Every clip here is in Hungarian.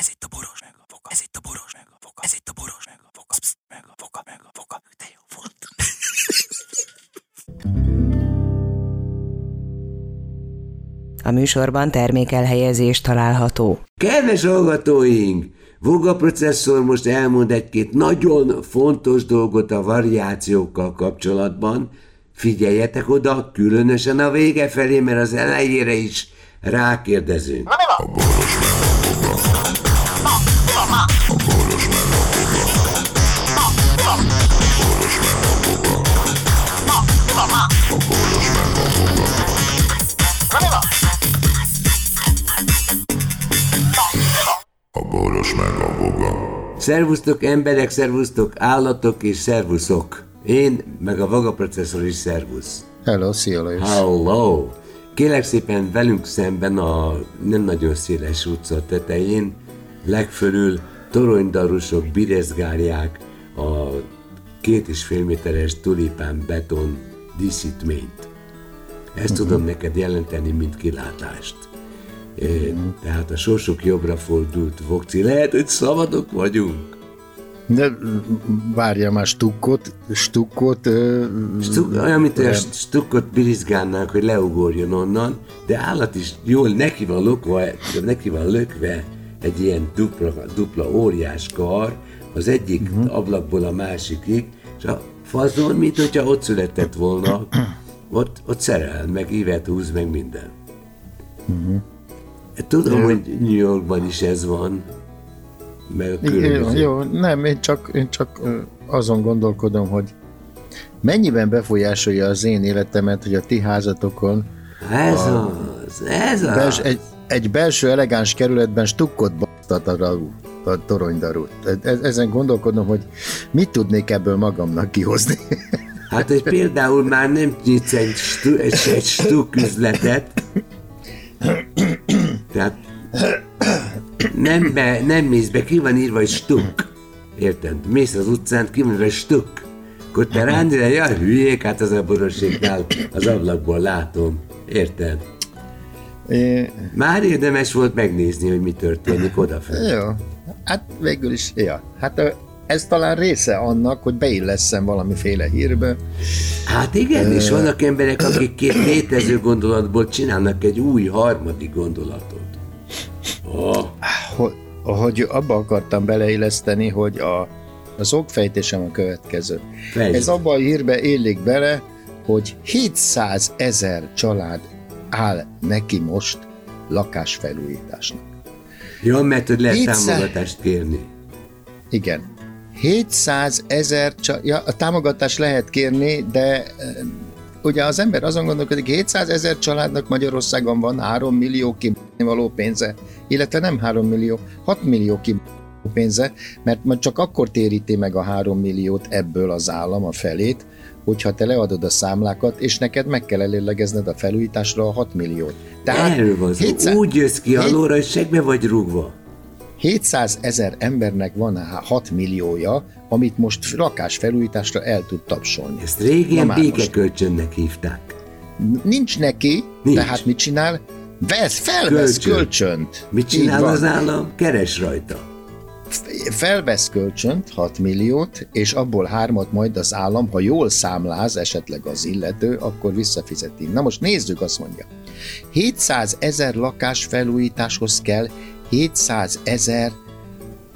Ez itt a boros meg a foka. Ez itt a boros meg a foka. Ez itt a boros meg a foka. Psz, meg a foka, meg a foka. De jó volt. A műsorban termékelhelyezés található. Kedves hallgatóink! Voga processzor most elmond egy-két nagyon fontos dolgot a variációkkal kapcsolatban. Figyeljetek oda, különösen a vége felé, mert az elejére is rákérdezünk. A Szervusztok emberek, szervusztok állatok és szervuszok. Én, meg a Vaga processzor is szervusz. Hello, szia Lajos. Hello! Kélek szépen velünk szemben a nem nagyon széles utca tetején, legfölül toronydarusok birezgálják a két és fél méteres tulipán beton díszítményt. Ezt uh-huh. tudom neked jelenteni, mint kilátást. Tehát a sorsok jobbra fordult vokci. Lehet, hogy szabadok vagyunk. De várja már stukkot, stukkot... Stuk, olyan, mint olyan stukkot birizgálnánk, hogy leugorjon onnan, de állat is jól neki van lökve, neki van lökve egy ilyen dupla, dupla óriás kar, az egyik uh-huh. ablakból a másikig, és a fazon, mint hogyha ott született volna, ott, ott szerel, meg ívet húz, meg minden. Uh-huh. Tudom, hogy New Yorkban is ez van, meg a Jó, jó, nem, én csak, én csak azon gondolkodom, hogy mennyiben befolyásolja az én életemet, hogy a ti házatokon Ez az, ez az. bels, egy, egy belső elegáns kerületben stukkot basztat a, a toronydarút. E- e- Ezen gondolkodom, hogy mit tudnék ebből magamnak kihozni. Hát, hogy például már nem nyitsz egy, stu, egy, egy stuk üzletet, tehát nem, be, nem mész be, ki van írva, hogy stuk. Érted? Mész az utcán, ki van írva, hogy stuk. Akkor te rándira, jaj, hülyék, hát az a boroséknál az ablakból látom. Érted? É, Már érdemes volt megnézni, hogy mi történik odafent. Jó, hát végül is, ja. Hát ö, ez talán része annak, hogy beilleszem valamiféle hírbe. Hát igen, és vannak emberek, akik két létező gondolatból csinálnak egy új harmadik gondolatot. Oh, Hogy, hogy abba akartam beleilleszteni, hogy a, az okfejtésem a következő. Fejtsd. Ez abba a hírbe illik bele, hogy 700 ezer család áll neki most lakásfelújításnak. Ja, mert hogy lehet Hétszer- támogatást kérni. Igen. 700 ezer, ja, a támogatást lehet kérni, de eh, ugye az ember azon gondolkodik, 700 ezer családnak Magyarországon van 3 millió való pénze, illetve nem 3 millió, 6 millió pénze, mert majd csak akkor téríti meg a 3 milliót ebből az állam a felét, hogyha te leadod a számlákat, és neked meg kell előlegezned a felújításra a 6 milliót. Erről van szó. 700 Úgy jössz ki alóra, hogy segbe vagy rúgva. 700 ezer embernek van 6 milliója, amit most lakás felújításra el tud tapsolni. Ezt régen békekölcsönnek hívták. Nincs neki, Nincs. tehát mit csinál? Vesz, felvesz Kölcsön. kölcsönt. Mit csinál az állam? Keres rajta. Felvesz kölcsönt, 6 milliót, és abból hármat majd az állam, ha jól számláz esetleg az illető, akkor visszafizeti. Na most nézzük, azt mondja. 700 ezer lakás felújításhoz kell 700 ezer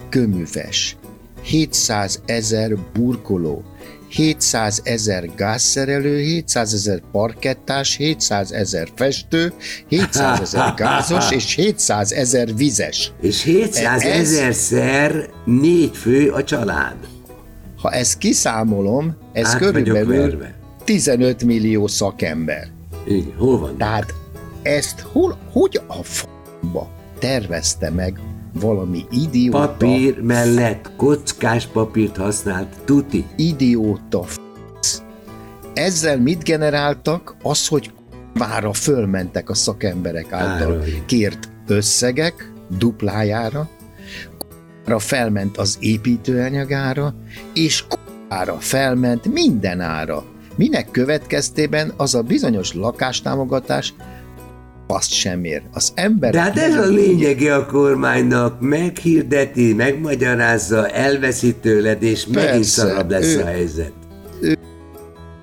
köműves, 700 ezer burkoló, 700 ezer gázszerelő, 700 ezer parkettás, 700 ezer festő, 700 ezer gázos és 700 ezer vizes. És 700 Ez- ezerszer négy fő a család. Ha ezt kiszámolom, ez Át körülbelül verve. 15 millió szakember. Igen, hol van? Tehát ezt hol, hogy a f***ba tervezte meg valami idióta, Papír mellett kockás papírt használt, tuti. idióta f***. Ezzel mit generáltak? Az, hogy vára fölmentek a szakemberek által Árai. kért összegek duplájára, ára felment az építőanyagára, és ára felment minden ára. Minek következtében az a bizonyos lakástámogatás kápaszt sem ér. Az ember... De hát ez a lényege a kormánynak, meghirdeti, megmagyarázza, elveszi tőled, és megint Persze, szarabb lesz ő- a helyzet.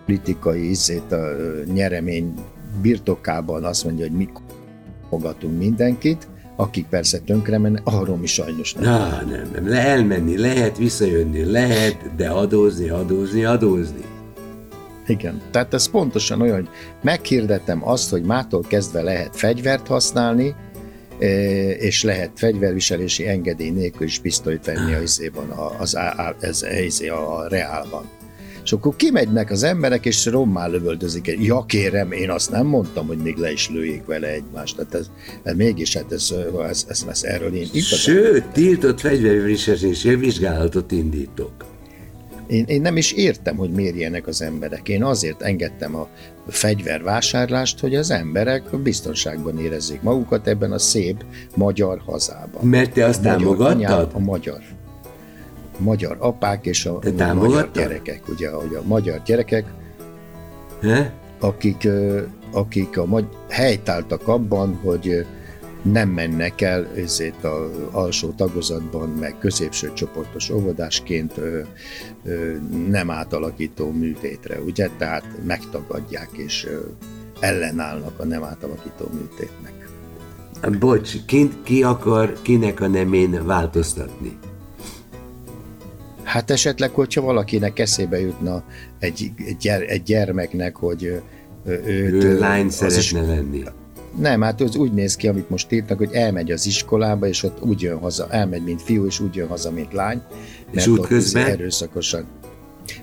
politikai izzét, a nyeremény birtokában azt mondja, hogy mi fogatunk mindenkit, akik persze tönkre mennek, arról mi sajnos nem. Na, nem, nem, le elmenni, lehet visszajönni, lehet, de adózni, adózni, adózni. Igen, tehát ez pontosan olyan, hogy meghirdetem azt, hogy mától kezdve lehet fegyvert használni, eh, és lehet fegyverviselési engedély nélkül is pisztolyt venni az, izéban, a- az, á- ez, ez, a reálban. És akkor kimegynek az emberek, és rommá lövöldözik. Ja kérem, én azt nem mondtam, hogy még le is lőjék vele egymást. Tehát ez, ez mégis, hát ez, ez, ez, ez erről én Sőt, tiltott fegyverviselési vizsgálatot indítok. Én, én nem is értem, hogy miért ilyenek az emberek. Én azért engedtem a fegyvervásárlást, hogy az emberek biztonságban érezzék magukat ebben a szép magyar hazában. Mert te azt A támogattad? a magyar. Magyar apák és a Te magyar gyerekek, ugye, hogy a magyar gyerekek, He? akik, akik a magy- helytáltak abban, hogy nem mennek el ezért a alsó tagozatban, meg középső csoportos óvodásként ö, ö, nem átalakító műtétre, ugye? Tehát megtagadják és ö, ellenállnak a nem átalakító műtétnek. Bocs, ki, ki akar kinek a nemén változtatni? Hát esetleg, hogyha valakinek eszébe jutna egy, egy, gyermeknek, hogy őt, Ő lány az szeretne lenni. Nem, hát az úgy néz ki, amit most írtak, hogy elmegy az iskolába, és ott úgy jön haza, elmegy, mint fiú, és úgy jön haza, mint lány. mert ott útközben? izé Erőszakosan.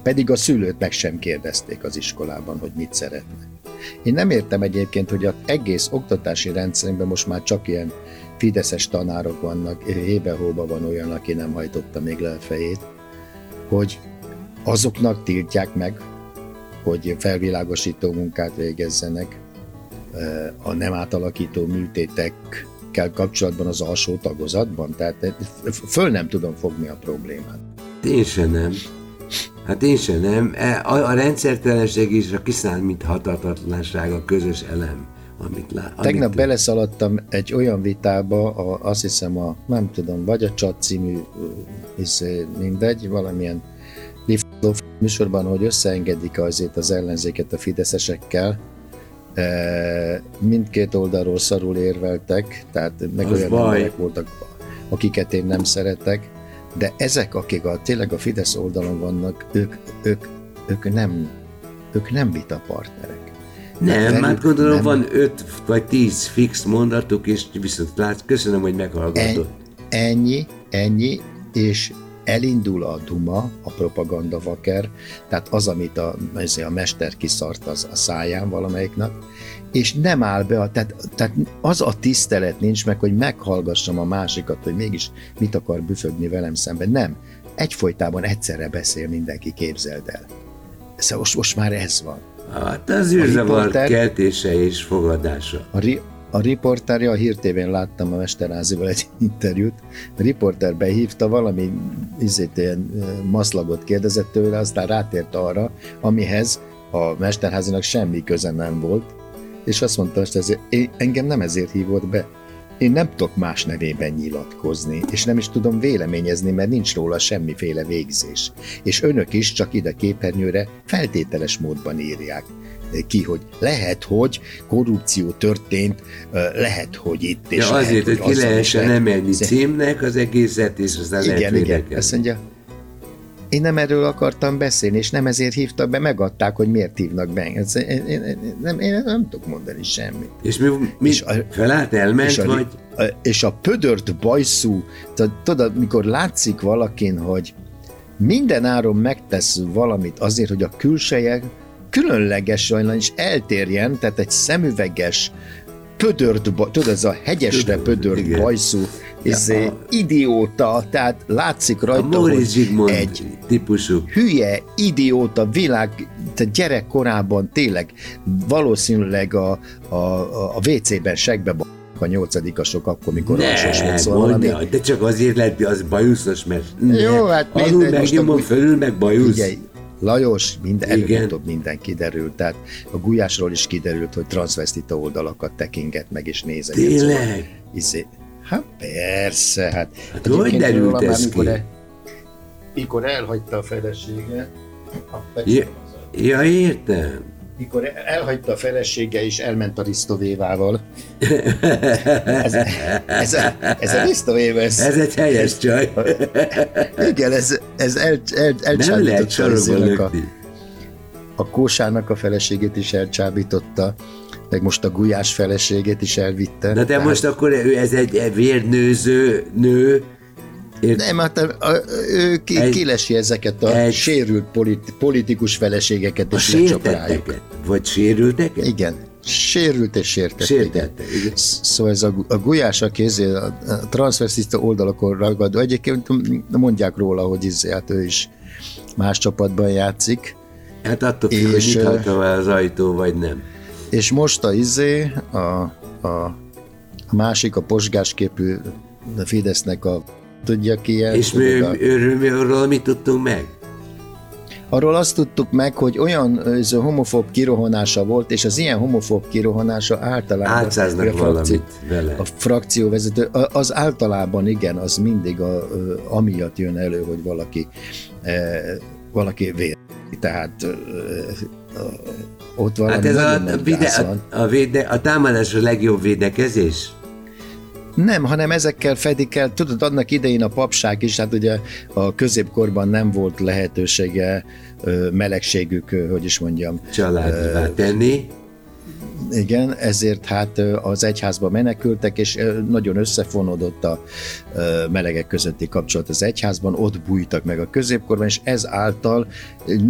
Pedig a szülőt meg sem kérdezték az iskolában, hogy mit szeretne. Én nem értem egyébként, hogy az egész oktatási rendszerünkben most már csak ilyen fideszes tanárok vannak, hébe-hóba van olyan, aki nem hajtotta még le a fejét, hogy azoknak tiltják meg, hogy felvilágosító munkát végezzenek, a nem átalakító műtétekkel kapcsolatban az alsó tagozatban? Tehát föl nem tudom fogni a problémát. Én se nem. Hát én se nem. E, A, a rendszertelenség is a kiszámíthatatlanság a közös elem, amit lá, Tegnap amit, beleszaladtam egy olyan vitába, a, azt hiszem a, nem tudom, vagy a Csat című, hisz mindegy, valamilyen Liftló műsorban, hogy összeengedik azért az ellenzéket a fideszesekkel, mindkét oldalról szarul érveltek, tehát meg Az olyan baj. emberek voltak, akiket én nem szeretek, de ezek, akik a, tényleg a Fidesz oldalon vannak, ők, ők, ők nem ők nem vita partnerek. Nem, velük hát gondolom nem- van öt vagy tíz fix mondatuk, és viszont látsz, köszönöm, hogy meghallgatod. Ennyi, ennyi, és elindul a Duma, a propagandavaker, tehát az, amit a, a mester kiszart az a száján valamelyiknek, és nem áll be, a, tehát, tehát az a tisztelet nincs meg, hogy meghallgassam a másikat, hogy mégis mit akar büfögni velem szemben. Nem. Egyfolytában egyszerre beszél mindenki, képzeld el. Szóval most, most már ez van. Hát az űrzavar keltése és fogadása. A, ri, a riporterja, a Hír TV-n láttam a Mesterházival egy interjút, a riporter behívta, valami izét, ilyen maszlagot kérdezett tőle, aztán rátért arra, amihez a Mesterházinak semmi köze nem volt, és azt mondta, hogy én, engem nem ezért hívott be. Én nem tudok más nevében nyilatkozni, és nem is tudom véleményezni, mert nincs róla semmiféle végzés. És önök is csak ide képernyőre feltételes módban írják ki, hogy lehet, hogy korrupció történt, lehet, hogy itt, és Ja, lehet, azért, hogy ki azzal is lehessen emelni címnek az egészet, és aztán lehet igen, igen. védekezni. Azt mondja, én nem erről akartam beszélni, és nem ezért hívtak be, megadták, hogy miért hívnak be. Ez- Én, én, én, nem, én nem tudok mondani semmit. És mi, mi És a- felállt, elment, és a, vagy? a- és a pödört bajszú, tudod, mikor látszik valakin, hogy minden áron megtesz valamit azért, hogy a külseje különleges olyan is eltérjen, tehát egy szemüveges, pödört, tudod, ez a hegyesre pödört igen. bajszú, ez Ja, idióta, tehát látszik rajta, hogy Zsigmond egy típusú. hülye, idióta világ, tehát gyerekkorában tényleg valószínűleg a, a, a, WC-ben segbe a nyolcadikasok akkor, mikor alsós volt Ne, szóval valami. de csak azért lett az bajuszos, mert Jó, hát alul mindegy, meg most fölül meg bajusz. Figyelj, Lajos, minden, Igen. előbb-utóbb minden kiderült, tehát a Gulyásról is kiderült, hogy transvestita oldalakat tekinget meg és nézeget. Tényleg? Izé, hát persze, hát. Hát hogy derült róla már ez mikor ki? El, mikor elhagyta a felesége, a Ja, ja értem. Mikor elhagyta a felesége és elment a Risztovévával. Ez, ez, a, ez a Risztovéva, ez, Ez egy helyes csaj. igen, ez, ez el, el, Nem lehet sarokba a, a Kósának a feleségét is elcsábította, meg most a Gulyás feleségét is elvitte. Na de Tehát- most akkor ő ez egy vérnőző nő, Ért- Nem, hát a, a, ő ki, Egy- kilesi ezeket a egy- sérült politi, politikus feleségeket, a és lecsap rájuk. sértetteket? Vagy sérülteket? Igen, sérült és sértett. Sz- Szóval ez a, a gulyás, aki ezért a, a transvestista oldalakon ragadó, egyébként mondják róla, hogy izé, hát ő is más csapatban játszik, Hát attól függ, hogy nyithatom el az ajtó, vagy nem. és most a izé, a, a, a másik, a posgásképű Fidesznek a tudja ki ilyen, És mi, tudod, a- őről, mi, őről mit tudtunk meg? Arról azt tudtuk meg, hogy olyan ez a homofób kirohanása volt, és az ilyen homofób kirohanása általában... Álcáznak a frakció- vele. A frakcióvezető, az általában igen, az mindig a, amiatt jön elő, hogy valaki, e, valaki vér. Tehát ott valami Hát ez a, a, gáz a, a, véde, a támadás a legjobb védekezés? Nem, hanem ezekkel fedik el, tudod, annak idején a papság is, hát ugye a középkorban nem volt lehetősége melegségük, hogy is mondjam, Családivá tenni. Igen, ezért hát az egyházba menekültek, és nagyon összefonódott a melegek közötti kapcsolat az egyházban, ott bújtak meg a középkorban, és ez által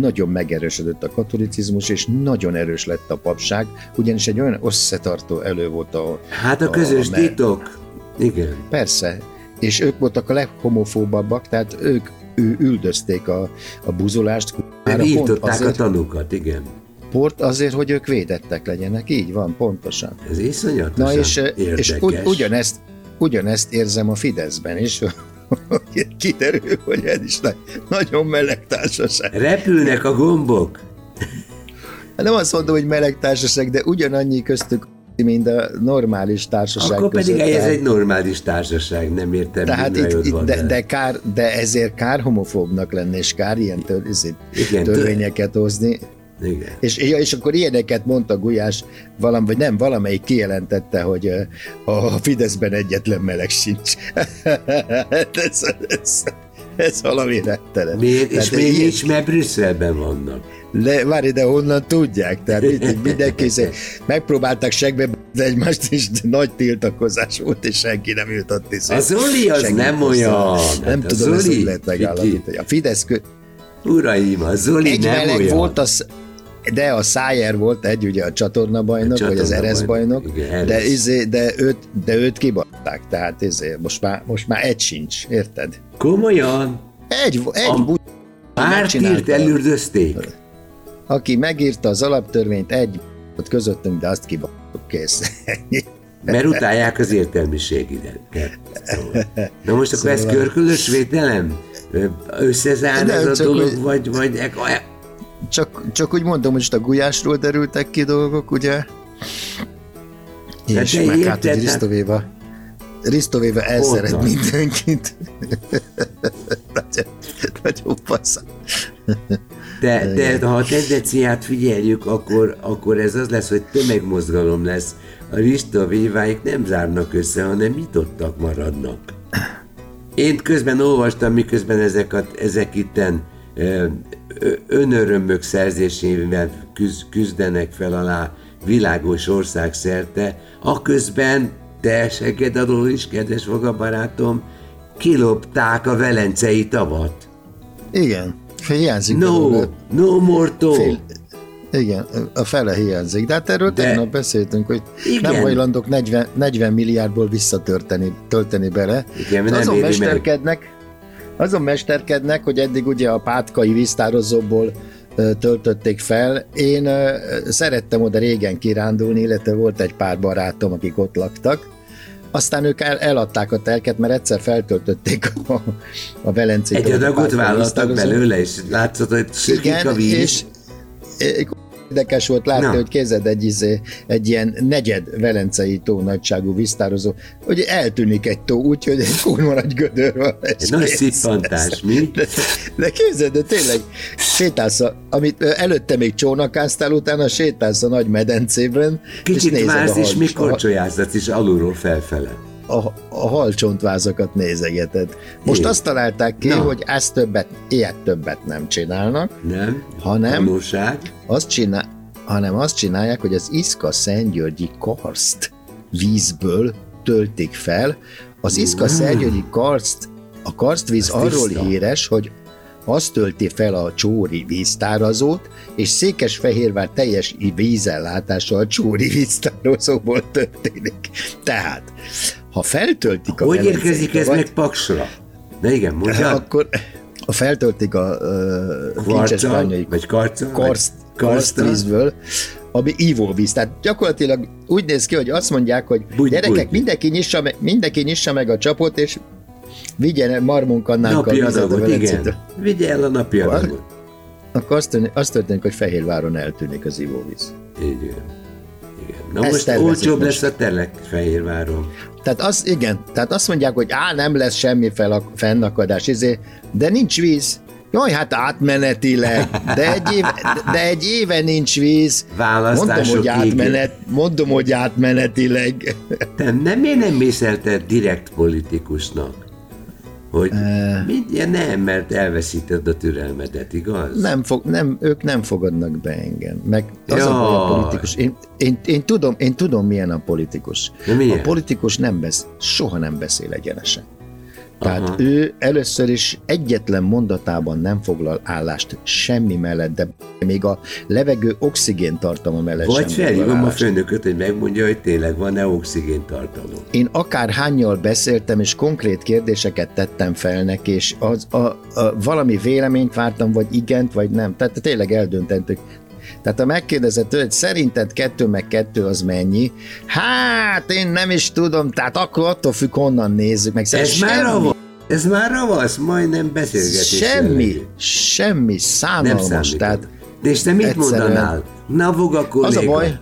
nagyon megerősödött a katolicizmus, és nagyon erős lett a papság, ugyanis egy olyan összetartó elő volt a... Hát a közös me- titok. Igen. Persze, és ők voltak a leghomofóbabbak, tehát ők ő, üldözték a, a buzolást. Pont írtották a azért, tanúkat, igen. port azért, hogy ők védettek legyenek, így van, pontosan. Ez iszonyatosan Na és, érdekes. és ugy, ugyanezt, ugyanezt érzem a Fideszben is, hogy kiderül, hogy ez is nagy, nagyon meleg társaság. Repülnek a gombok. Nem azt mondom, hogy meleg társaság, de ugyanannyi köztük, mint a normális társaság Akkor pedig között. ez tehát- egy normális társaság, nem értem, tehát itt, itt, de, de, kár, de ezért kár homofóbnak lenni, és kár ilyen tör, ezért Igen, tör- törvényeket hozni. Igen. És, és akkor ilyeneket mondta Gulyás, valam, vagy nem, valamelyik kijelentette, hogy a Fideszben egyetlen meleg sincs. ez, ez, ez valami rettenet. Miért? És Tehát még ilyen- nincs, mert Brüsszelben vannak. Le, várj, de honnan tudják? Tehát mindenki szé- megpróbálták segbe egymást, és nagy tiltakozás volt, és senki nem jutott is. A Zoli az nem olyan. Nem Hát tudom, ezt Zoli- hogy lehet megállapítani. A Fidesz kö... Uraim, a Zoli egy nem olyan. volt, az, de a Szájer volt egy, ugye a csatornabajnok, A vagy az Eresz bajnok, igen, de, izé, de, őt, de őt kibatták, tehát izé, most, már, most már egy sincs, érted? Komolyan? Egy, egy A- bu- Mártírt elüldözték? aki megírta az alaptörvényt, egy ott közöttünk, de azt kibattuk, kész. Mert utálják az értelmiségidet. Na most akkor ez Szóval- körkülös védelem? Összezár ez a dolog, hogy- vagy, vagy e- Csak, csak úgy mondom, hogy a gulyásról derültek ki dolgok, ugye? És de meg hát, hogy hát- Risztovéva, Risztovéva elszeret Honnan? mindenkit. nagyon, nagyon fasz. De, de ha a tendenciát figyeljük, akkor, akkor ez az lesz, hogy tömegmozgalom lesz. A Rista véváik nem zárnak össze, hanem nyitottak maradnak. Én közben olvastam, miközben ezek, a, ezek itten önörömök szerzésével küz, küzdenek fel alá világos ország szerte, aközben te seged alól is, kedves barátom, kilopták a velencei tavat. Igen, hiányzik No, belőle. no more talk. Fél- Igen, a fele hiányzik. De hát erről De- tegnap beszéltünk, hogy Igen. nem hajlandók 40, 40 milliárdból visszatölteni tölteni bele. Igen, nem azon éri meg. Azon mesterkednek, hogy eddig ugye a pátkai víztározóból töltötték fel. Én szerettem oda régen kirándulni, illetve volt egy pár barátom, akik ott laktak. aztán ők el, eladták a telket, mert egyszer feltöltötték a, a Velencét. Egy adagot vállaltak belőle, és látszott, hogy Igen, a víz. és érdekes volt látni, Na. hogy kézed egy, izé, egy ilyen negyed velencei tó nagyságú víztározó, hogy eltűnik egy tó, úgyhogy egy kurva nagy gödör van. és Egy nagy szippantás, mi? De, de képzeld, de tényleg sétálsz, a, amit előtte még csónakáztál, utána sétálsz a nagy medencében, és Kicsit nézed vársz, a, és mikor csolyáztatsz is alulról felfele. A, a, halcsontvázakat nézegeted. Most Jé. azt találták ki, Na. hogy ezt többet, ilyet többet nem csinálnak, Nem? Hanem- Tanulság. azt csinál, hanem azt csinálják, hogy az Iszka Szentgyörgyi karszt vízből töltik fel. Az Iszka Szentgyörgyi karszt, a karstvíz Az arról tiszta. híres, hogy azt tölti fel a Csóri víztárazót, és Székesfehérvár teljes vízellátása a Csóri víztározóból történik. Tehát, ha feltöltik a Hogy érkezik ez meg Paksra? De igen, mondja. akkor ha feltöltik a uh, Kvarccal, vagy karccal, karsztvízből, ami ivóvíz. Tehát gyakorlatilag úgy néz ki, hogy azt mondják, hogy Bugy, gyerekek, bugy. mindenki nyissa, meg, mindenki nyissa meg a csapot, és vigyen marmunkannánkkal vizet a igen. Vigye el a napi adagot. Akkor azt történik, azt történik, hogy Fehérváron eltűnik az ivóvíz. Igen. Na Ezt most olcsóbb most. lesz a telek Fehérváron. Tehát az, igen, tehát azt mondják, hogy á, nem lesz semmi fel, fennakadás, izé, de nincs víz. Jaj, hát átmenetileg, de egy, év, de egy éve nincs víz. Mondom, hogy átmenet, mondom, hogy átmenetileg. Te nem, miért nem mész el te direkt politikusnak? Hogy mindjárt nem, mert elveszíted a türelmedet, igaz? Nem, fog, nem, ők nem fogadnak be engem. Meg az a baj a Jaj. politikus. Én, én, én, tudom, én tudom, milyen a politikus. De milyen? A politikus nem besz, soha nem beszél egyenesen. Tehát Aha. Ő először is egyetlen mondatában nem foglal állást semmi mellett, de még a levegő oxigén tartalma mellett Vagy sem felhívom a főnököt, hogy megmondja, hogy tényleg van-e oxigén tartalom. Én akár hányjal beszéltem, és konkrét kérdéseket tettem fel neki, és az, a, a, valami véleményt vártam, vagy igent, vagy nem. Tehát tényleg eldöntettük. Tehát ha megkérdezett tőle, hogy szerinted kettő meg kettő az mennyi? Hát én nem is tudom, tehát akkor attól függ, honnan nézzük meg. Szóval Ez már ravasz, ez már ravasz, majdnem beszélgetés. semmi, jellegű. semmi Nem szánalmas. számít. Tehát De és te mit egyszerűen- mondanál? Na, Voga kolléga. az a baj,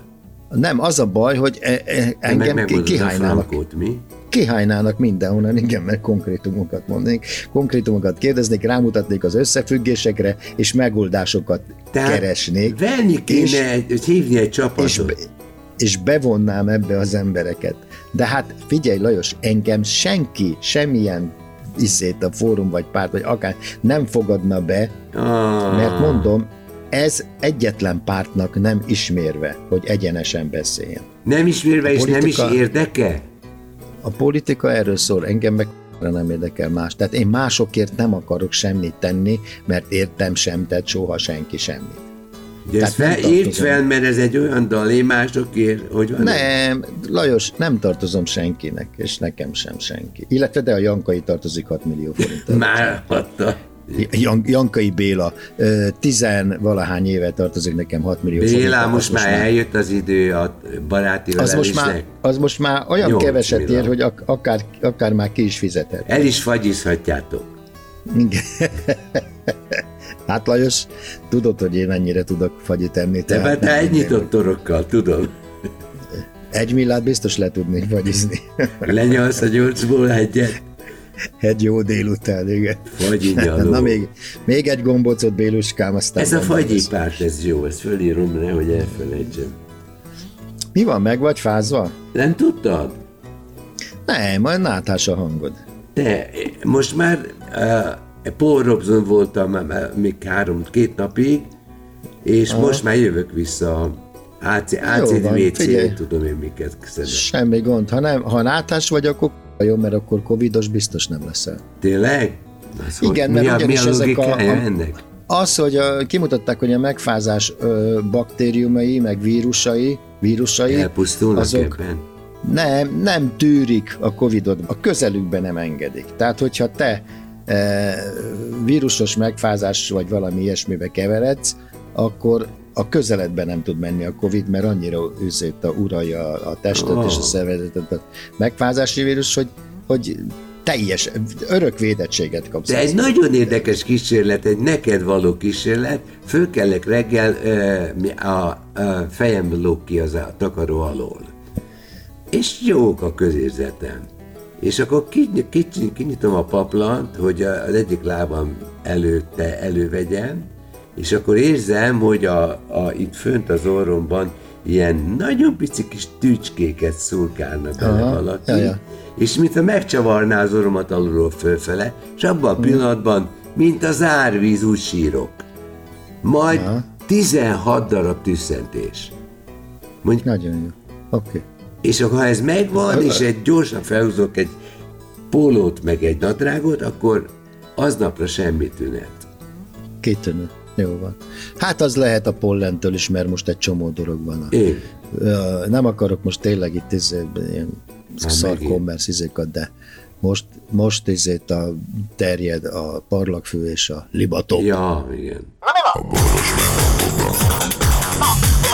nem, az a baj, hogy e- e- Te meg engem ki- a frankót, mi? Kihánynának mindenhonnan, igen, mert konkrétumokat mondnék, konkrétumokat kérdeznék, rámutatnék az összefüggésekre, és megoldásokat Tehát keresnék, Venni kéne, és- egy, hívni egy csapatot. és, és bevonnám ebbe az embereket. De hát figyelj Lajos, engem senki, semmilyen iszét a fórum vagy párt, vagy akár nem fogadna be, ah, mert mondom, ez egyetlen pártnak nem ismérve, hogy egyenesen beszéljen. Nem ismérve és nem is érdeke? A politika erről szól, engem meg nem érdekel más. Tehát én másokért nem akarok semmit tenni, mert értem sem tett soha senki semmit. Ugye ezt fel, tartozom. fel, mert ez egy olyan dal, én másokért, hogy van Nem, Lajos, nem tartozom senkinek, és nekem sem senki. Illetve de a Jankai tartozik 6 millió forint. Már adta. Jan, Jankai Béla, tizenvalahány éve tartozik nekem 6 millió forint. Béla, Az most már eljött az idő a baráti az most, már, az most már olyan Nyolc keveset ér, millió. hogy ak- akár, akár már ki is fizethet. El is fagyizhatjátok. Igen. Hát Lajos, tudod, hogy én mennyire tudok fagyit enni. De mert te egy nyitott torokkal, tudom. Egy millát biztos le tudnék fagyizni. Lenyalsz a nyolcból egyet, Egy jó délután, igen. fagyinyaló. Na még, még egy gombócot, Béluskám, aztán... Ez a fagyipárt, ez jó, ezt fölírom, nehogy elfelejtsem. Mi van, meg vagy fázva? Nem tudtad? Nem, majd náthás a hangod. De most már uh, Paul Robson voltam uh, még három, két napig, és Aha. most már jövök vissza. AC, ACD, van, WC, figyelj. nem tudom én miket szedek. Semmi gond. Ha, nem, ha náthás vagy, akkor jó, mert akkor covidos biztos nem leszel. Tényleg? Az Igen, hogy, mert mi a, mi ugyanis a ezek a- a- ennek? Az, hogy a, kimutatták, hogy a megfázás ö, baktériumai, meg vírusai, vírusai, Elpusztulnak azok ebben? nem, nem tűrik a Covidot, a közelükbe nem engedik. Tehát, hogyha te e, vírusos megfázás vagy valami ilyesmibe keveredsz, akkor a közeledbe nem tud menni a Covid, mert annyira őszét a uralja a testet Oh. és a szervezetet a megfázási vírus, hogy, hogy teljes, örök védettséget kapsz. De egy nagyon érdekes kísérlet, egy neked való kísérlet, föl reggel, a, a fejem lóg ki az a takaró alól. És jók a közérzetem. És akkor kinyitom a paplant, hogy a- az egyik lábam előtte elővegyem, és akkor érzem, hogy a, a, itt fönt az orromban ilyen nagyon pici kis tücskéket szurkálnak bele Aha, valaki, ja, ja. és mintha megcsavarná az orromat alulról fölfele, és abban a pillanatban, mint az árvíz, úgy sírok. Majd 16 darab tüsszentés. Mondjuk, Nagyon jó. Oké. Okay. és akkor ha ez megvan, és egy gyorsan felhúzok egy pólót, meg egy nadrágot, akkor aznapra semmi tünet. Kitűnő. Jó van. Hát az lehet a pollentől is, mert most egy csomó dolog van. A, Én. Nem akarok most tényleg itt izé, ilyen szar megint. commerce izékat, de most, most izét a terjed a parlagfű és a libatok. Ja, igen. A